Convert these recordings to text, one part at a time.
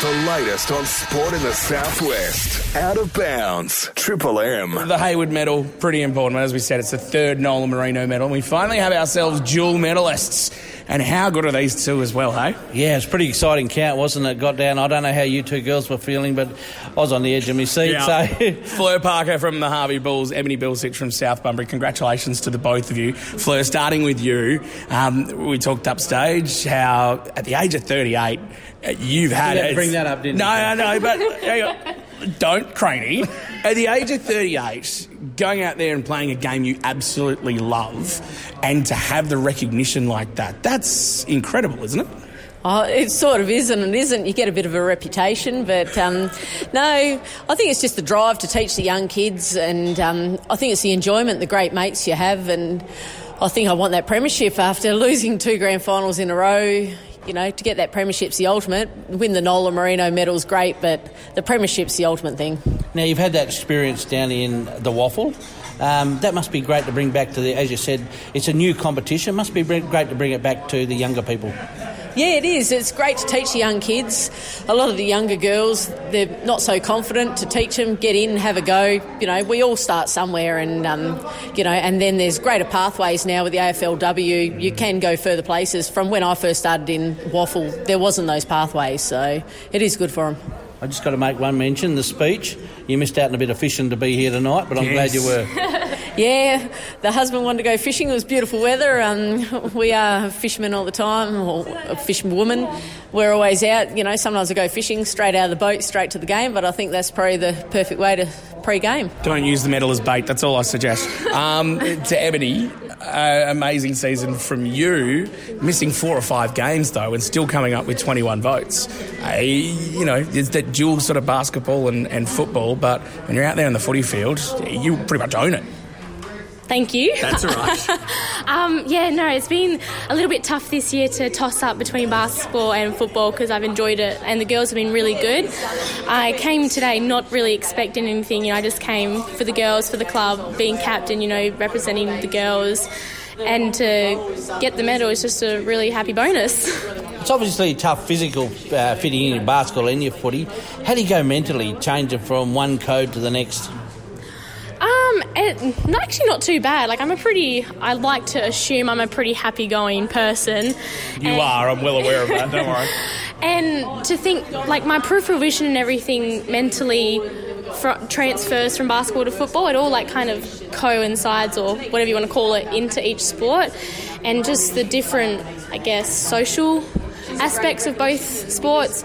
The latest on sport in the southwest. Out of bounds. Triple M. The Hayward medal, pretty important. As we said, it's the third Nola Marino medal. We finally have ourselves dual medalists. And how good are these two as well, hey? Yeah, it's pretty exciting count, wasn't it? Got down. I don't know how you two girls were feeling, but I was on the edge of my seat. Yeah. So Fleur Parker from the Harvey Bulls, Ebony Bilcich from South Bunbury. Congratulations to the both of you. Fleur, starting with you, um, we talked upstage how at the age of 38, uh, you've had. You bring that up, didn't no, you? No, no, but. Don't, Craney. At the age of 38, going out there and playing a game you absolutely love and to have the recognition like that, that's incredible, isn't it? Oh, it sort of is and it isn't. You get a bit of a reputation, but um, no, I think it's just the drive to teach the young kids, and um, I think it's the enjoyment, the great mates you have, and I think I want that premiership after losing two grand finals in a row. You know, to get that premiership's the ultimate. Win the Nola Marino medal's great, but the premiership's the ultimate thing. now you've had that experience down in the waffle. Um, that must be great to bring back to the, as you said, it's a new competition. Must be great to bring it back to the younger people. Yeah, it is. It's great to teach the young kids. A lot of the younger girls, they're not so confident to teach them, get in, have a go. You know, we all start somewhere, and um, you know, and then there's greater pathways now with the AFLW. You can go further places. From when I first started in Waffle, there wasn't those pathways, so it is good for them. I just got to make one mention the speech. You missed out on a bit of fishing to be here tonight, but I'm glad you were. Yeah, the husband wanted to go fishing. It was beautiful weather. Um, we are fishermen all the time, or a fisherwoman. We're always out. You know, sometimes I go fishing straight out of the boat, straight to the game. But I think that's probably the perfect way to pre-game. Don't use the medal as bait. That's all I suggest. Um, to Ebony, uh, amazing season from you. Missing four or five games though, and still coming up with 21 votes. Uh, you know, it's that dual sort of basketball and, and football. But when you're out there in the footy field, you pretty much own it. Thank you. That's all right. Um, yeah, no, it's been a little bit tough this year to toss up between basketball and football because I've enjoyed it and the girls have been really good. I came today not really expecting anything, you know, I just came for the girls, for the club, being captain, you know, representing the girls. And to get the medal is just a really happy bonus. It's obviously tough physical uh, fitting in your basketball and your footy. How do you go mentally, changing from one code to the next? It, not actually not too bad. Like I'm a pretty, I like to assume I'm a pretty happy-going person. You And- are. I'm well aware of that. Don't worry. And to think, like my peripheral vision and everything mentally fr- transfers from basketball to football, it all like kind of coincides or whatever you want to call it into each sport. And just the different, I guess, social aspects of both sports,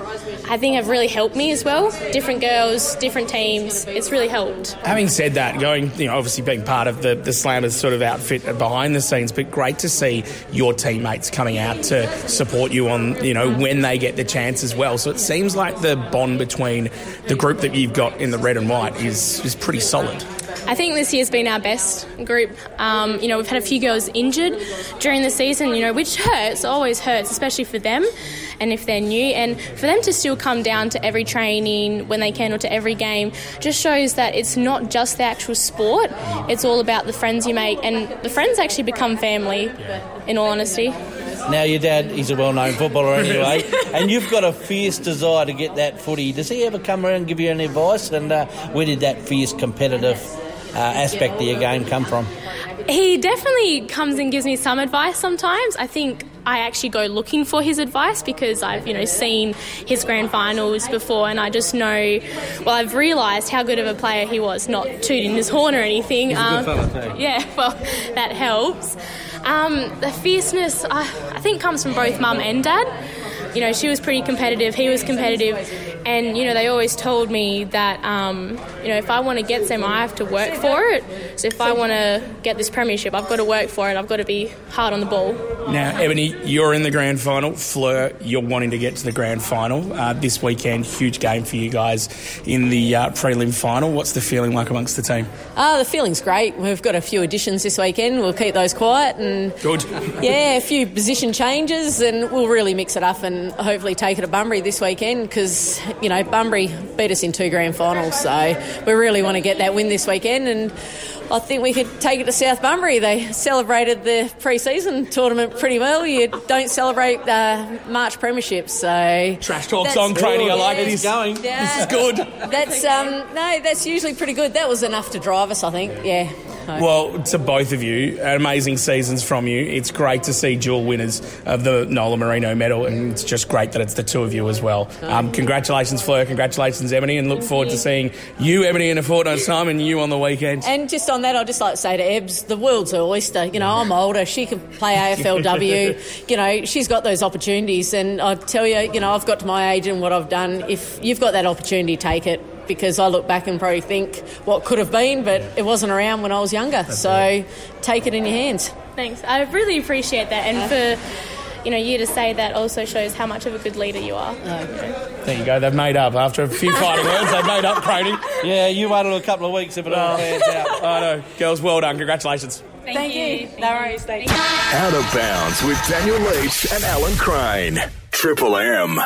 I think have really helped me as well. Different girls, different teams, it's really helped. Having said that, going, you know, obviously being part of the, the Slammers sort of outfit behind the scenes, but great to see your teammates coming out to support you on, you know, when they get the chance as well. So it seems like the bond between the group that you've got in the red and white is, is pretty solid. I think this year's been our best group. Um, you know, we've had a few girls injured during the season, you know, which hurts, always hurts, especially for them and if they're new. And for them to still come down to every training when they can or to every game just shows that it's not just the actual sport, it's all about the friends you make. And the friends actually become family, in all honesty. Now, your dad, he's a well known footballer anyway, and you've got a fierce desire to get that footy. Does he ever come around and give you any advice? And uh, where did that fierce competitive uh, aspect of your game come from? He definitely comes and gives me some advice sometimes. I think I actually go looking for his advice because I've, you know, seen his grand finals before and I just know, well, I've realised how good of a player he was, not tooting his horn or anything. Um, good fella. Yeah, well, that helps. Um, the fierceness, I, I think, comes from both mum and dad. You know, she was pretty competitive, he was competitive, and, you know, they always told me that, um, you know, if I want to get them, I have to work for it. So if I want to get this premiership, I've got to work for it, I've got to be hard on the ball. Now, Ebony, you're in the grand final. Fleur, you're wanting to get to the grand final uh, this weekend. Huge game for you guys in the uh, prelim final. What's the feeling like amongst the team? Ah, the feeling's great. We've got a few additions this weekend. We'll keep those quiet and Good. yeah, a few position changes, and we'll really mix it up and hopefully take it to Bunbury this weekend because you know Bunbury beat us in two grand finals, so we really want to get that win this weekend. And I think we could take it to South Bunbury. They celebrated the pre-season tournament pretty well. You don't celebrate uh, March premierships, so Trash talk song training. I like Yeah. this. going. Yeah. This is good. That's um, no, that's usually pretty good. That was enough to drive us, I think. Yeah. Well, to both of you, amazing seasons from you. It's great to see dual winners of the Nola Marino medal, and it's just great that it's the two of you as well. Um, congratulations, Fleur. Congratulations, Ebony, and look forward to seeing you, Ebony, in a fortnight's time, and you on the weekend. And just on that, I'd just like to say to Ebbs, the world's her oyster. You know, I'm older. She can play AFLW. you know, she's got those opportunities. And I tell you, you know, I've got to my age and what I've done. If you've got that opportunity, take it. Because I look back and probably think what could have been, but it wasn't around when I was younger. so take it in your hands. Thanks. I really appreciate that, and for you know you to say that also shows how much of a good leader you are. There you go. They've made up after a few fighting words. They've made up, Craney. Yeah, you waited a couple of weeks if it all pans oh. out. I know, girls. Well done. Congratulations. Thank, you. No worries. Thank you. Out of bounds with Daniel Leach and Alan Crane. Triple M.